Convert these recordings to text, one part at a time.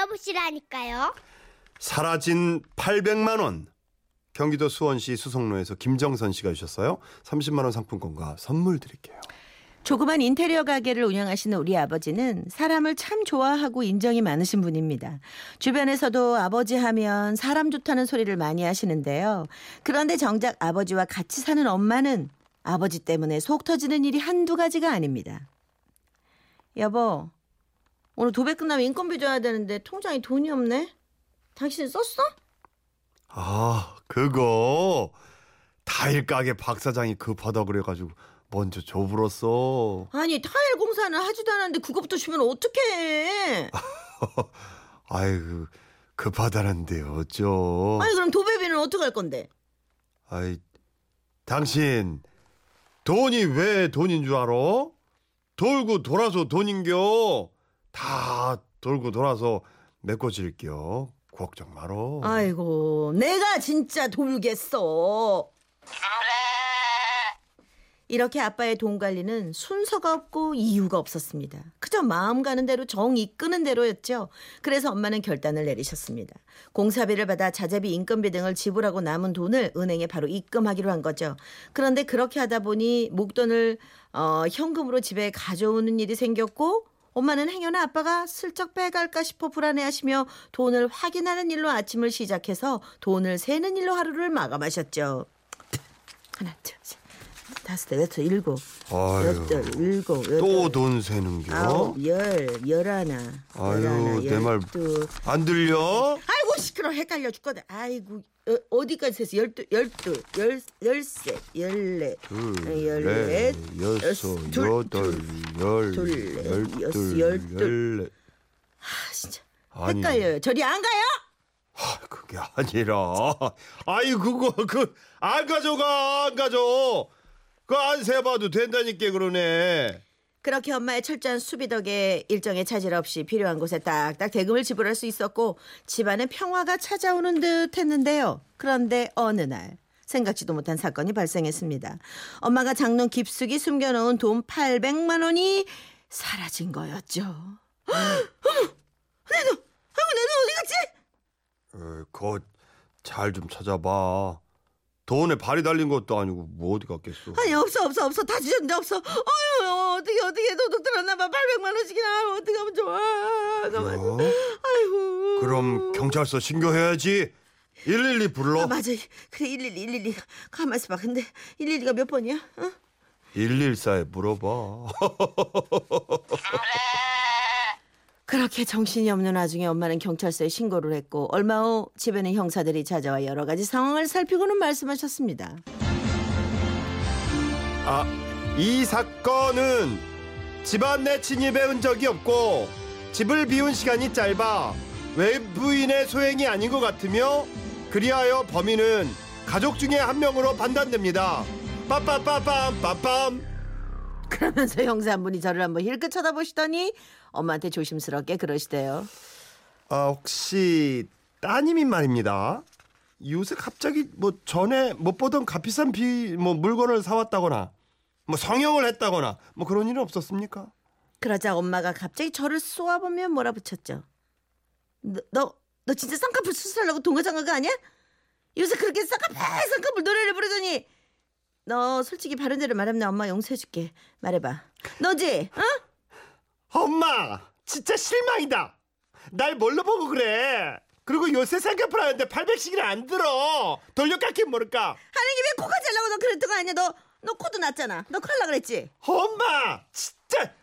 들어보시라니까요. 사라진 800만 원. 경기도 수원시 수성로에서 김정선 씨가 주셨어요. 30만 원 상품권과 선물 드릴게요. 조그만 인테리어 가게를 운영하시는 우리 아버지는 사람을 참 좋아하고 인정이 많으신 분입니다. 주변에서도 아버지 하면 사람 좋다는 소리를 많이 하시는데요. 그런데 정작 아버지와 같이 사는 엄마는 아버지 때문에 속 터지는 일이 한두 가지가 아닙니다. 여보, 오늘 도배 끝나면 인건비 줘야 되는데 통장에 돈이 없네? 당신 썼어? 아, 그거 타일 가게 박 사장이 급하다 그래가지고 먼저 줘불었어. 아니 타일 공사는 하지도 않았는데 그것부터 주면 어떡해? 아이고 급하다는데 어쩌. 아니 그럼 도배비는 어떡할 건데? 아이 당신 돈이 왜 돈인 줄 알아? 돌고 돌아서 돈인겨. 다 돌고 돌아서 메꿔질겨. 걱정 말어. 아이고 내가 진짜 돌겠어. 이렇게 아빠의 돈 관리는 순서가 없고 이유가 없었습니다. 그저 마음 가는 대로 정 이끄는 대로였죠. 그래서 엄마는 결단을 내리셨습니다. 공사비를 받아 자재비, 인건비 등을 지불하고 남은 돈을 은행에 바로 입금하기로 한 거죠. 그런데 그렇게 하다 보니 목돈을 어, 현금으로 집에 가져오는 일이 생겼고 엄마는 행여나 아빠가 슬쩍 빼갈까 싶어 불안해하시며 돈을 확인하는 일로 아침을 시작해서 돈을 세는 일로 하루를 마감하셨죠. 하나, 둘, 셋, 다섯, 여섯, 일곱, 여덟, 일곱, 또 여덟, 돈 세는 겨? 아홉, 열, 열하나, 아유, 열하나, 내 말- 열두. 안 들려? 아이고 시끄러 헷갈려 죽거든. 아이고 어, 어디까지 했어? 열두, 열두, 열, 열세, 열네, 둘, 열넷, 넷, 여섯, 둘, 여덟, 열, 둘, 넷, 열둘, 여섯, 열둘. 열넷. 아 진짜 아니, 헷갈려요. 저리 안 가요? 아, 그게 아니라. 아이 그거 그 안 가져가 안 가져. 그안 세봐도 된다니까 그러네. 그렇게 엄마의 철저한 수비 덕에 일정에 차질 없이 필요한 곳에 딱딱 대금을 지불할 수 있었고 집안에 평화가 찾아오는 듯 했는데요. 그런데 어느 날 생각지도 못한 사건이 발생했습니다. 엄마가 장롱 깊숙이 숨겨놓은 돈 800만 원이 사라진 거였죠. 어머! 내 돈! 아이고 내 돈 어디 갔지? 어, 그거 잘 좀 찾아봐. 돈에 발이 달린 것도 아니고 뭐 어디 갔겠어. 아니 없어 없어 없어 다 주셨는데 없어. 어휴 어떻게 어떻게 도둑 들었나 봐 800만 원씩이나 어떻게 하면 좋아. 가만. 어? 아이고. 그럼 경찰서 신고해야지. 112 불러. 아 맞아 그래 112 112 가만 있어봐 근데 112가 몇 번이야? 어? 114에 물어봐. 그렇게 정신이 없는 와중에 엄마는 경찰서에 신고를 했고 얼마 후 집에는 형사들이 찾아와 여러 가지 상황을 살피고는 말씀하셨습니다. 아, 이 사건은 집안 내 침입해 온 적이 없고 집을 비운 시간이 짧아 외부인의 소행이 아닌 것 같으며 그리하여 범인은 가족 중에 한 명으로 판단됩니다. 빠빠빠빰 빠빰. 그러면서 형사 한 분이 저를 한번 힐끗 쳐다보시더니 엄마한테 조심스럽게 그러시대요. 아 혹시 따님이 말입니다. 요새 갑자기 뭐 전에 못 보던 값비싼 비 뭐 물건을 사왔다거나 뭐 성형을 했다거나 뭐 그런 일은 없었습니까? 그러자 엄마가 갑자기 저를 쏘아보며 몰아붙였죠. 너, 너, 너 진짜 쌍꺼풀 수술하려고 동거장한 거 아니야? 요새 그렇게 쌍꺼풀 쌍꺼풀 노래를 부르더니 너 솔직히 바른 대로 말하면 엄마 용서해줄게. 말해봐. 너지? 어? 엄마 진짜 실망이다. 날 뭘로 보고 그래? 그리고 요새 쌍꺼풀 하는데 800씩이나 안 들어. 돌려깎긴 모를까? 김에 코가 잘라고 너 그랬던 거 아니야? 너, 너 코도 났잖아. 너 칼라 그랬지? 엄마 진짜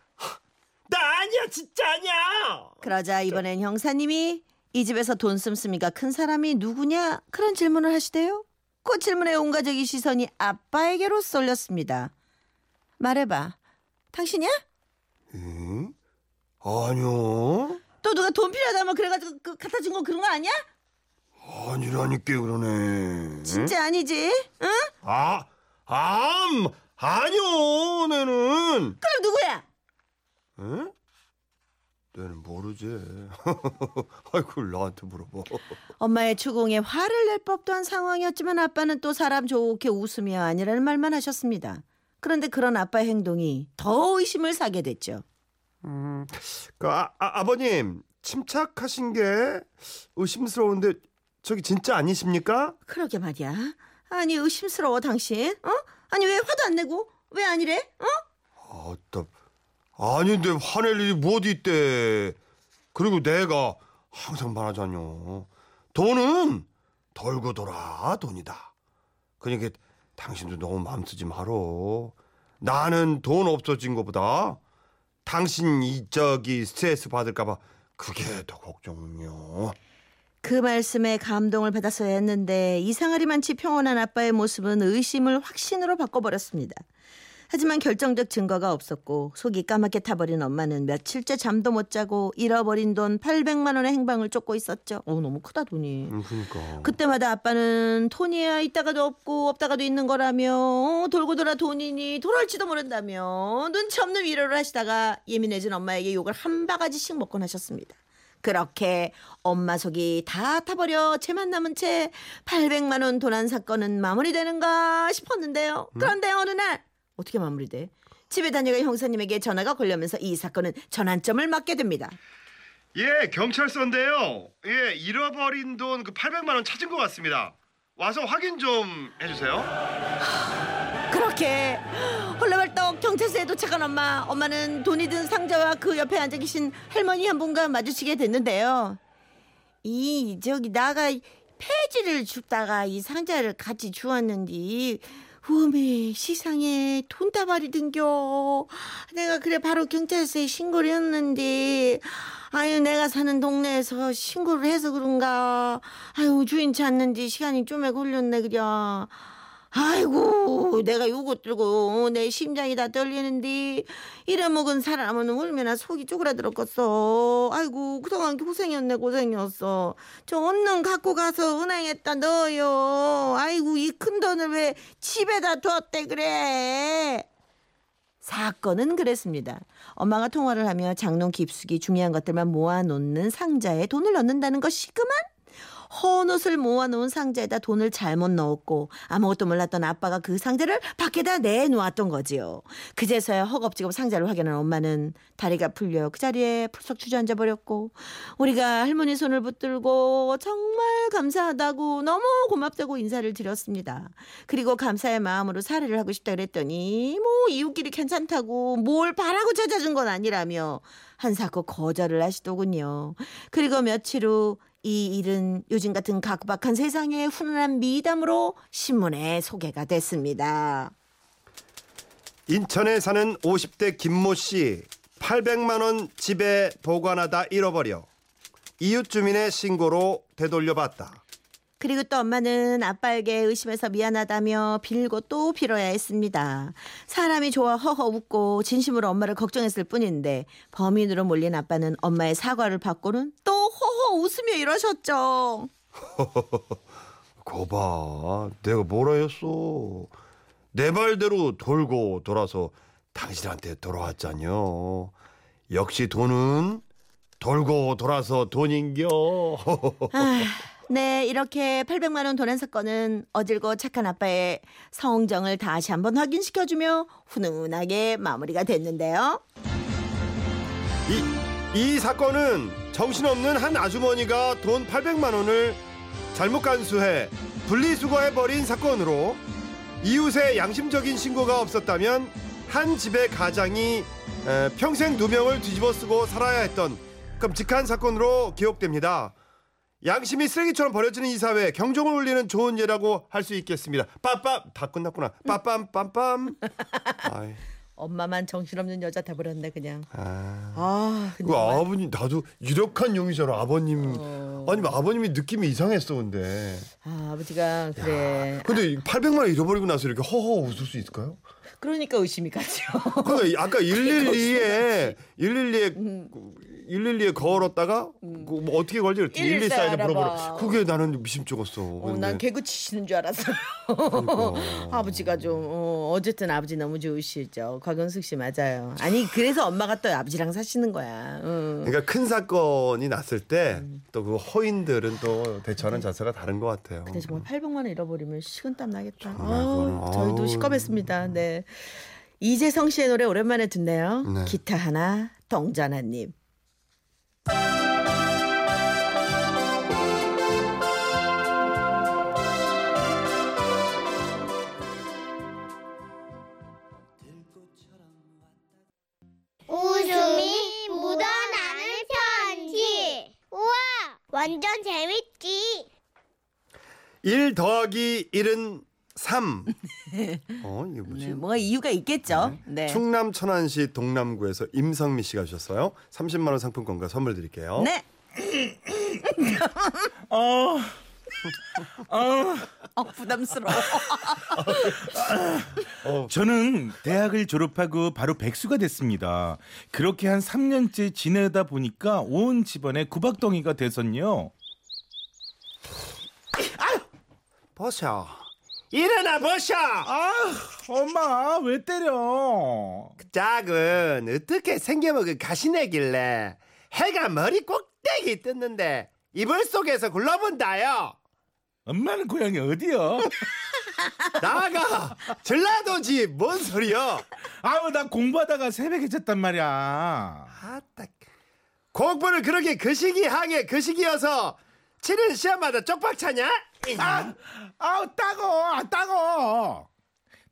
나 아니야 진짜 아니야. 그러자 이번엔 형사님이 이 집에서 돈 씀씀이가 큰 사람이 누구냐 그런 질문을 하시대요. 그 질문에 온 가족의 시선이 아빠에게로 쏠렸습니다. 말해봐. 당신이야? 응? 아니요. 또 누가 돈 필요하다면 그래가지고 그 갖다 준 거 그런 거 아니야? 아니라니까 그러네. 진짜 아니지? 응? 아, 암, 아니요, 내는. 그럼 누구야? 응? 내는 모르지. 아이고, 나한테 물어봐. 엄마의 추궁에 화를 낼 법도 한 상황이었지만 아빠는 또 사람 좋게 웃으며 아니라는 말만 하셨습니다. 그런데 그런 아빠의 행동이 더 의심을 사게 됐죠. 그 아, 아, 아버님, 침착하신 게 의심스러운데 저기 진짜 아니십니까? 그러게 말이야. 아니 의심스러워 당신. 어? 아니 왜 화도 안 내고 왜 아니래? 어? 아따 아닌데 화낼 일이 뭐 어디 있대 그리고 내가 항상 말하잖요 돈은 덜고 돌아 돈이다 그러니까 당신도 너무 마음 쓰지 마로 나는 돈 없어진 것보다 당신 이적이 스트레스 받을까봐 그게 더 걱정요 그 말씀에 감동을 받았어야 했는데 이상하리만치 평온한 아빠의 모습은 의심을 확신으로 바꿔버렸습니다. 하지만 결정적 증거가 없었고 속이 까맣게 타버린 엄마는 며칠째 잠도 못 자고 잃어버린 돈 800만 원의 행방을 쫓고 있었죠. 어 너무 크다 돈이. 음, 그러니까 그때마다 아빠는 돈이야 있다가도 없고 없다가도 있는 거라며 어, 돌고 돌아 돈이니 돌아올지도 모른다며 눈치 없는 위로를 하시다가 예민해진 엄마에게 욕을 한 바가지씩 먹곤 하셨습니다. 그렇게 엄마 속이 다 타버려 채만 남은 채 800만 원 도난 사건은 마무리되는가 싶었는데요. 그런데 어느 날 어떻게 마무리돼? 집에 다녀가 형사님에게 전화가 걸려면서 이 사건은 전환점을 맞게 됩니다. 예 경찰서인데요. 예 잃어버린 돈 그 800만 원 찾은 것 같습니다. 와서 확인 좀 해주세요. 그렇게. 홀라벌떡 경찰서에 도착한 엄마. 엄마는 돈이 든 상자와 그 옆에 앉아 계신 할머니 한 분과 마주치게 됐는데요. 이 저기 나가 폐지를 줍다가 이 상자를 같이 주었는데 우메 시상에 돈다발이 든겨. 내가 그래 바로 경찰서에 신고를 했는데 아유 내가 사는 동네에서 신고를 해서 그런가. 아유 주인 찾는지 시간이 좀에 걸렸네 그려 아이고 내가 요거 들고 내 심장이 다 떨리는데 잃어먹은 사람은 얼마나 속이 쪼그라들었겠어. 아이고 그동안 고생이었네 고생이었어. 저 얼른 갖고 가서 은행에다 넣어요. 아이고 이 큰 돈을 왜 집에다 뒀대 그래? 사건은 그랬습니다. 엄마가 통화를 하며 장롱 깊숙이 중요한 것들만 모아놓는 상자에 돈을 넣는다는 것이 그만 헌 옷을 모아놓은 상자에다 돈을 잘못 넣었고 아무것도 몰랐던 아빠가 그 상자를 밖에다 내놓았던 거지요. 그제서야 허겁지겁 상자를 확인한 엄마는 다리가 풀려 그 자리에 풀썩 주저앉아 버렸고 우리가 할머니 손을 붙들고 정말 감사하다고 너무 고맙다고 인사를 드렸습니다. 그리고 감사의 마음으로 사례를 하고 싶다 그랬더니 뭐 이웃끼리 괜찮다고 뭘 바라고 찾아준 건 아니라며 한사코 거절을 하시더군요. 그리고 며칠 후 이 일은 요즘 같은 각박한 세상에 훈훈한 미담으로 신문에 소개가 됐습니다. 인천에 사는 50대 김모 씨 800만 원 집에 보관하다 잃어버려 이웃 주민의 신고로 되돌려봤다. 그리고 또 엄마는 아빠에게 의심해서 미안하다며 빌고 또 빌어야 했습니다. 사람이 좋아 허허 웃고 진심으로 엄마를 걱정했을 뿐인데 범인으로 몰린 아빠는 엄마의 사과를 받고는 또 허허 웃으며 이러셨죠. 거봐 내가 뭐라 했어 내 말대로 돌고 돌아서 당신한테 돌아왔잖여 역시 돈은 돌고 돌아서 돈인겨 아, 네, 이렇게 800만 원 도난 사건은 어질고 착한 아빠의 성정을 다시 한번 확인시켜주며 훈훈하게 마무리가 됐는데요. 이, 이 사건은 정신없는 한 아주머니가 돈 800만 원을 잘못 간수해 분리수거해버린 사건으로 이웃의 양심적인 신고가 없었다면 한 집의 가장이 에, 평생 누명을 뒤집어 쓰고 살아야 했던 끔찍한 사건으로 기억됩니다. 양심이 쓰레기처럼 버려지는 이 사회 경종을 울리는 좋은 예라고 할 수 있겠습니다. 빠빰 다 끝났구나. 빠빰 빰 빰. 엄마만 정신없는 여자 돼버렸네 그냥. 아. 아, 그 아버님 나도 유력한 용이잖아 아버님 어. 아니면 아버님이 느낌이 이상했어 근데 아, 아버지가 그래. 근데 800만 원 잃어버리고 나서 이렇게 허허 웃을 수 있을까요? 그러니까 의심이 가죠. 그러니까 아까 112에 112에 음. 112에 걸었다가 그뭐 어떻게 걸지 그랬지 114 114에 알아봐. 물어보라 그게 나는 미심 적었어 어, 난 개그 치시는 줄 알았어요. 그러니까. 아버지가 좀 어, 어쨌든 아버지 너무 좋으시죠. 곽은숙 씨 맞아요. 아니 그래서 엄마가 또 아버지랑 사시는 거야. 응. 그러니까 큰 사건이 났을 때 또 그 허인들은 또 대처하는 자세가 다른 것 같아요. 근데 정말 800만 원 잃어버리면 식은땀 나겠다. 그거는, 저희도 아우. 시겁했습니다. 네. 이재성 씨의 노래 오랜만에 듣네요. 네. 기타 하나, 동전 한 입. 1 더하기 1은 3. 어, 이게 뭐지? 네, 뭐가 이유가 있겠죠. 네. 충남 천안시 동남구에서 임성미 씨가 주셨어요. 30만 원 상품권과 선물 드릴게요. 네. 어, 어, 부담스러워. 저는 대학을 졸업하고 바로 백수가 됐습니다. 그렇게 한 3년째 지내다 보니까 온 집안에 구박덩이가 돼선요. 버셔. 일어나 버셔. 아, 엄마 왜 때려? 그 짝은 어떻게 생겨먹은 가시내길래 해가 머리 꼭대기 떴는데 이불 속에서 굴러본다요. 엄마는 고향이 어디요? 나가 전라도지 뭔 소리여? 아우 나 공부하다가 새벽에 잤단 말이야. 아따 공부를 그렇게 그 시기 하게 그 시기여서 치는 시험마다 쪽박 차냐? 아, 아우 따고, 아 따고.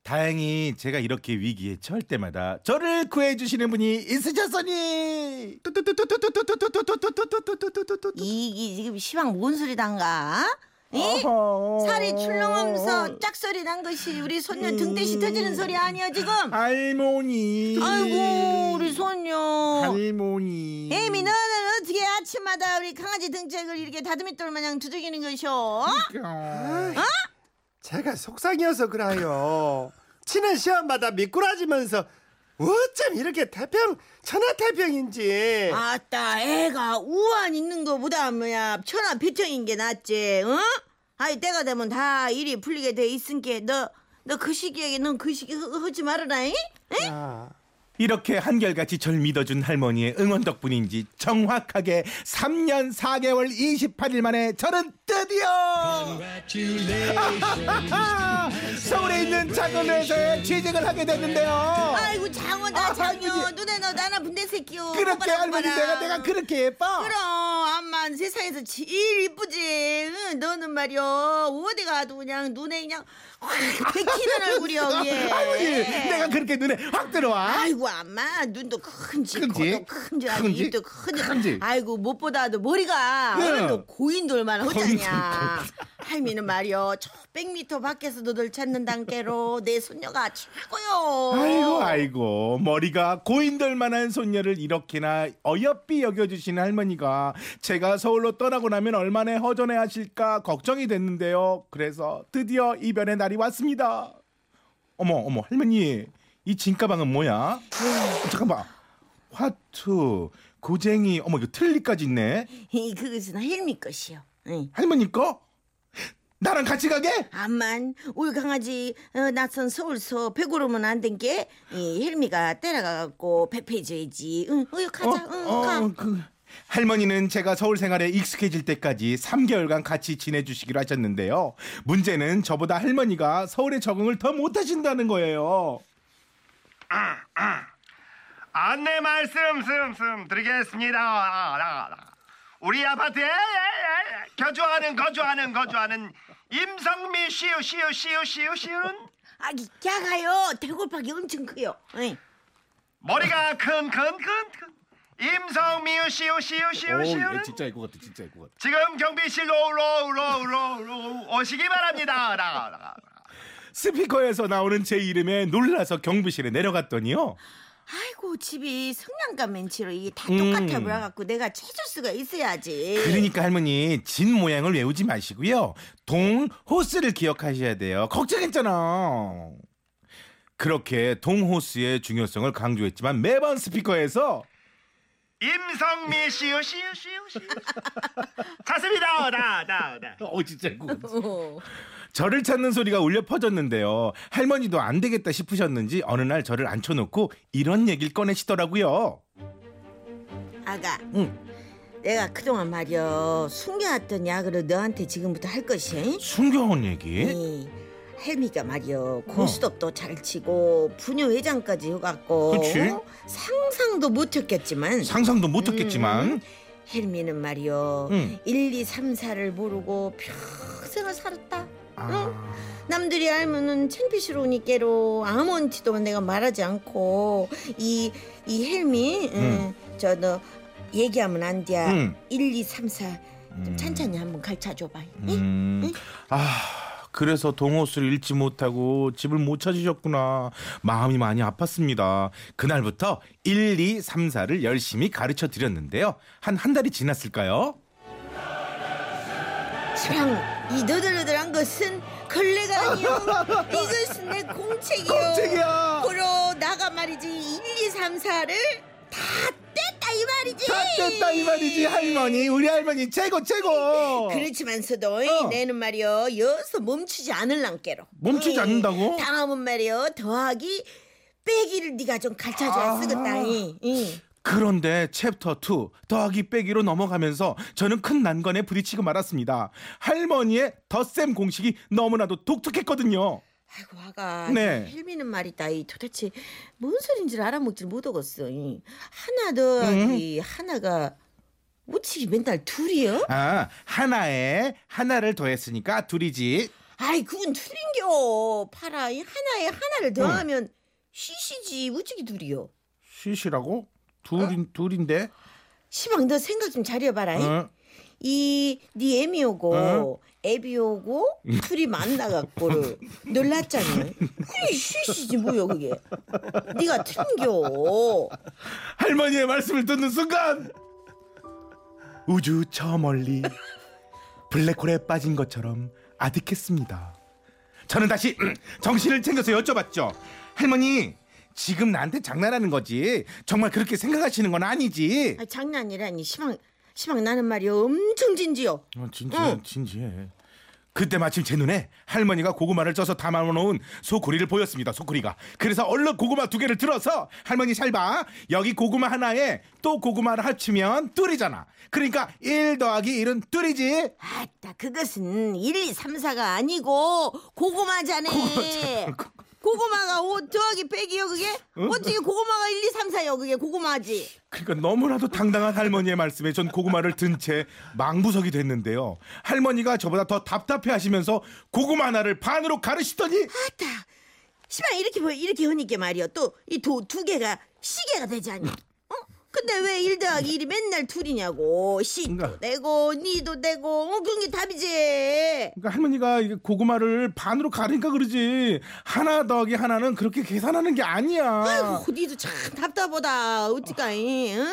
다행히 제가 이렇게 위기에 처할 때마다 저를 구해주시는 분이 있으셨으니. 이게 지금 시방 뭔 소리단가? 이? 살이 출렁하면서 짝소리 난 것이 우리 손녀 등대시 터지는 소리 아니야 지금? 할머니. 아이고 우리 손녀. 할머니. 에미 너는 어떻게 아침마다 우리 강아지 등짝을 이렇게 다듬이돌 마냥 두들기는 것이오? 제가 속상해서 그래요. 치는 시험마다 미꾸라지면서 어쩜 이렇게 태평 천하태평인지. 아따 애가 우한 있는 거보다 뭐야 천하 비평인 게 낫지 어? 아이 때가 되면 다 일이 풀리게 돼 있으니까 너너 그 시기에 넌 그 시기 허- 하지 말아라 잉? 아, 이렇게 한결같이 절 믿어준 할머니의 응원 덕분인지 정확하게 3년 4개월 28일 만에 저는 드디어 서울에 있는 작은 회사에 취직을 하게 됐는데요. 아이고 아, 장어 할머니. 눈에 너 나나 분대 새끼요 그렇게 할머니 내가 내가 그렇게 예뻐? 그럼 암만 세상에서 제일 이쁘지 응, 너는 말이여 어디 가도 그냥 눈에 그냥 확 백히는 얼굴이여 예. 할머니 내가 그렇게 눈에 확 들어와. 아이고 암마 눈도 큰지 큰지? 코도 큰지 아주 큰지? 입도 큰지 큰지? 아이고 무엇보다도 머리가 네. 오늘도 고인돌만 하잖냐 할미는 말이여 저 100m 밖에서도 널 찾는단께로 내 손녀가 최고요 아이고 아이고 머리가 고인돌 만한 손녀를 이렇게나 어여삐 여겨주시는 할머니가 제가 서울로 떠나고 나면 얼마나 허전해 하실까 걱정이 됐는데요. 그래서 드디어 이별의 날이 왔습니다. 어머 어머 할머니 이 진가방은 뭐야? 어, 잠깐만 화투 고쟁이 어머 이거 틀니까지 있네. 이 그것은 헬미 것이요 응. 할머니 거? 나랑 같이 가게? 암만 우리 강아지 어, 낯선 서울서 배고르면 안된게 헬미가 때려가갖고 배패줘야지 응 어여 가자 응 가. 그 할머니는 제가 서울 생활에 익숙해질 때까지 3개월간 같이 지내주시기로 하셨는데요. 문제는 저보다 할머니가 서울에 적응을 더 못하신다는 거예요. 안내 말씀 씀씀 드리겠습니다. 아, 아, 아. 우리 아파트에 거주하는 거주하는 거주하는 임성미 씨유 씨유 씨유 씨유 씨유는 아, 야가요. 대골팍이 엄청 커요. 응. 머리가 큰 큰 큰 큰 임성미유 씨유 씨유 씨유 씨유는 진짜 이거 같아, 진짜 이거 같아. 지금 경비실로 로로로로 오시기 바랍니다. 라, 라, 라. 스피커에서 나오는 제 이름에 놀라서 경비실에 내려갔더니요. 아이고 집이 성냥감 멘치로 이게 다 음. 똑같아 보여갖고 내가 찾을 수가 있어야지. 그러니까 할머니 진 모양을 외우지 마시고요. 동 호스를 기억하셔야 돼요. 걱정했잖아. 그렇게 동호스의 중요성을 강조했지만 매번 스피커에서 임성미 씨유 씨유 씨유 씨유 찾습니다. 나, 나, 나. 어 진짜 이거 어. 저를 찾는 소리가 울려 퍼졌는데요. 할머니도 안 되겠다 싶으셨는지 어느 날 저를 앉혀놓고 이런 얘기를 꺼내시더라고요. 아가. 응. 내가 그동안 말이여 숨겨왔던 약을 너한테 지금부터 할 것이. 숨겨온 얘기? 이 헬미가 말이여 고스톱도 잘 치고 분유 회장까지 해갖고 그치. 상상도 못했겠지만 상상도 못했겠지만 헬미는 말이여 응. 1, 2, 3, 4를 모르고 평생을 살았다. 아, 남들이 알면은 창피스러우니께로 아무한테도 내가 말하지 않고 이 이 헬미 응, 저너 얘기하면 안 돼. 응. 1, 2, 3, 4좀 천천히 한번 가르쳐 줘봐. 응? 음, 아 그래서 동호수를 잃지 못하고 집을 못 찾으셨구나. 마음이 많이 아팠습니다. 그날부터 1, 2, 3, 4를 열심히 가르쳐 드렸는데요. 한 한 달이 지났을까요? 시방 이 너덜너덜한 것은 걸레가 아니요 이것은 내 공책이요 공책이야. 고로 나가 말이지 1, 2, 3, 4를 다 이 말이지 다 됐다 이 말이지 할머니 우리 할머니 최고 최고 그렇지만서도 어. 내는 말이요 여기서 멈추지 않을랑께로 멈추지 예. 않는다고? 다음은 말이요 더하기 빼기를 네가 좀 가르쳐줘야 아. 쓰겠다 이. 이. 그런데 챕터 2 더하기 빼기로 넘어가면서 저는 큰 난관에 부딪히고 말았습니다. 할머니의 덧셈 공식이 너무나도 독특했거든요. 아이고 아가 네. 헬미는 말이다 이 도대체 뭔 소린지를 알아먹질 못하겠어 이. 하나 더하기 음. 하나가 우치기 맨날 둘이요? 아 하나에 하나를 더했으니까 둘이지. 아이 그건 둘인겨 파라 이 하나에 하나를 더하면 시시지 우치기 둘이요 시시라고? 둘인 둘인데. 시방 너 생각 좀 잘해봐라 이. 어? 이네 애미 오고 어? 애비 오고 둘이 만나갖고를 놀랐잖니 그게 시시지 뭐여 그게 네가 틀린겨 할머니의 말씀을 듣는 순간 우주 저 멀리 블랙홀에 빠진 것처럼 아득했습니다. 저는 다시 음, 정신을 챙겨서 여쭤봤죠. 할머니, 지금 나한테 장난하는 거지. 정말 그렇게 생각하시는 건 아니지. 아, 장난이라니 시방 시방 나는 말이야 엄청 진지요 어, 진지해, 진지해. 그때 마침 제 눈에 할머니가 고구마를 쪄서 담아놓은 소쿠리를 보였습니다. 소쿠리가. 그래서 얼른 고구마 두 개를 들어서 할머니 잘 봐. 여기 고구마 하나에 또 고구마를 합치면 둘이잖아. 그러니까 1 더하기 1은 둘이지. 아따 그것은 1, 2, 3, 4가 아니고 고구마잖아 고구마가 5 더하기 빼기요 그게 어떻게 고구마가 1, 2, 3, 4요 그게 고구마지 그러니까 너무나도 당당한 할머니의 말씀에 전 고구마를 든 채 망부석이 됐는데요. 할머니가 저보다 더 답답해 하시면서 고구마 하나를 반으로 가르시더니 아따 시방 이렇게 보 이렇게 하니까 말이야 또이 두 개가 시계가 되지 않냐 어? 근데 왜 1 더하기 1이 맨날 둘이냐고 시도 그러니까. 되고 니도 되고 어 그런 게 답이지 그러니까 할머니가 이게 고구마를 반으로 가르니까 그러지 하나 더하기 하나는 그렇게 계산하는 게 아니야. 아이고 니도 참 답답하다 어찌까이 응?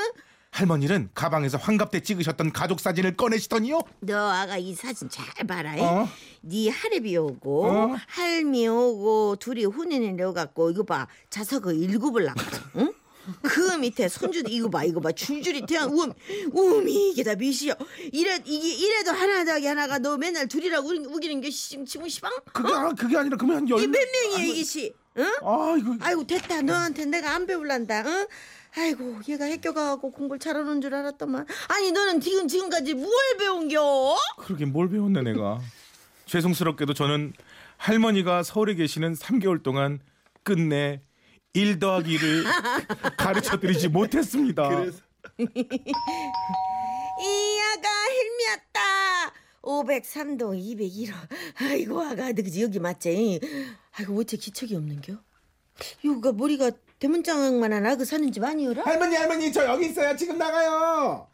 할머니는 가방에서 환갑 때 찍으셨던 가족 사진을 꺼내시더니요. 너 아가 이 사진 잘 봐라. 어? 네 할애비 오고 어? 할미 오고 둘이 혼인을 내갖고 이거 봐 자석을 읽어볼라. 응? 그 밑에 손주도 이거 봐 이거 봐 줄줄이 태양 우음 우음이 이게 다 몇이여 이래 이게 이래도 하나 더하기 하나가 너 맨날 둘이라고 우기- 우기는 게 시- 지금 시방 그게 아, 그게 아니라 그러면 한 열. 이몇 명이야 이게 시 응? 아 이거 아이고 됐다 너한테 내가 안 배울란다 응? 아이고 얘가 학교가고 공부를 잘하는 줄 알았더만 아니 너는 지금 지금까지 뭘 배운겨? 그러게 뭘 배웠네 내가. 죄송스럽게도 저는 할머니가 서울에 계시는 3개월 동안 끝내 1 더하기 1을 가르쳐 드리지 못했습니다. 이 아가 헬미였다. 503도 201호 아이고 아가 너 그지? 여기 맞지? 아이고 어째 기척이 없는겨? 이거가 머리가 대문짝만한 아그 사는 집 아니어라? 할머니 할머니 저 여기 있어요. 지금 나가요.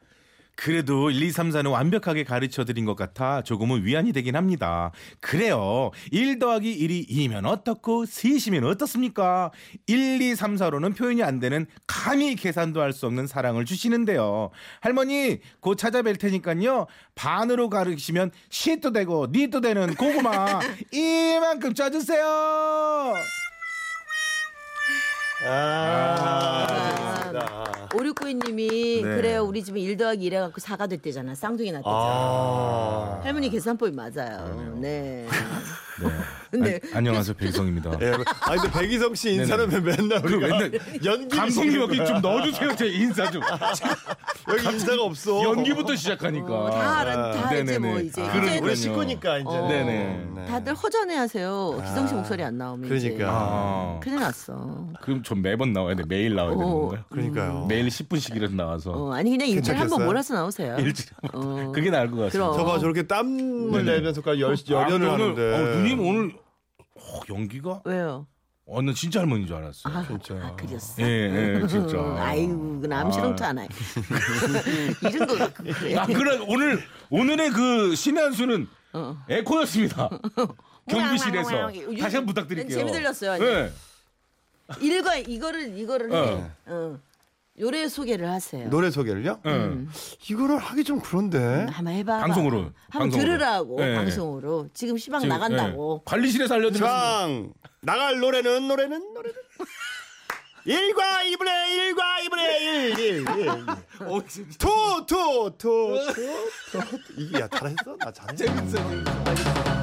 그래도 1, 2, 3, 4는 완벽하게 가르쳐 드린 것 같아 조금은 위안이 되긴 합니다. 그래요. 1 더하기 1이 2면 어떻고 3이면 어떻습니까? 1, 2, 3, 4로는 표현이 안 되는 감히 계산도 할 수 없는 사랑을 주시는데요. 할머니 곧 찾아뵐 테니까요. 반으로 가르치면 시도 되고 니도 되는 고구마 이만큼 짜주세요. 아, 아. 재밌다. 오륙구이님이 네. 그래요 우리 집은 1 더하기 1 해갖고 4가 됐대잖아 쌍둥이 났대잖아 아. 할머니 계산법이 맞아요 네. 네. 네. 아, 안녕하세요 백성입니다. 예, 아 근데 백이성 씨 인사는 왜 맨날 우리가 맨날 연기 감독님 여기 좀 넣어주세요 제 인사 좀 여기 인사가 없어. 연기부터 시작하니까 어, 다 알아 다 알지 네네네. 뭐 이제 아, 이제 우리. 식구니까 이제. 어, 네네. 다들 허전해하세요 기성 씨 목소리 안 나오면 이제. 그러니까. 아, 큰일 났어 그럼 전 매번 나와야 돼 매일 나와야 되는 어. 건가요? 그러니까요. 매일 10분씩이라도 나와서 어, 아니 그냥 일주일에 한번 괜찮겠어요? 몰아서 나오세요 일주일 어. 그게 나을 것 같습니다. 그럼. 저봐 저렇게 땀을. 내면서까지 열, 열연을 아, 하는데. 어, 누님 오늘 어, 연기가 왜요? 어느 진짜 할머니인 줄 알았어요. 아, 진짜. 아, 그렸어. 예, 예, 진짜. 아이고, 그 남시롱도 아. 안 해. 이런 거 그래. 아, 그래 오늘 오늘의 그 신의 한 수는 어. 에코였습니다. 경비실에서 다시 한번 부탁드릴게요. 재미 들렸어요, 네. 일과 이거를 이거를 해. 어. 어. 요래 소개를 하세요. 노래 소개를요? 네. 이거를 하기 좀 그런데. 한번 해봐. 방송으로, 한번 방송으로. 들으라고 네. 방송으로. 지금 시방 지금, 나간다고. 예. 관리실에서 알려드렸습니다. 장 나갈 노래는 노래는 노래는 1과 2분의 1과 2분의 1 1 1 어, 진짜. 투투투투 이게 야 잘했어? 나 잘했어. 재밌어요.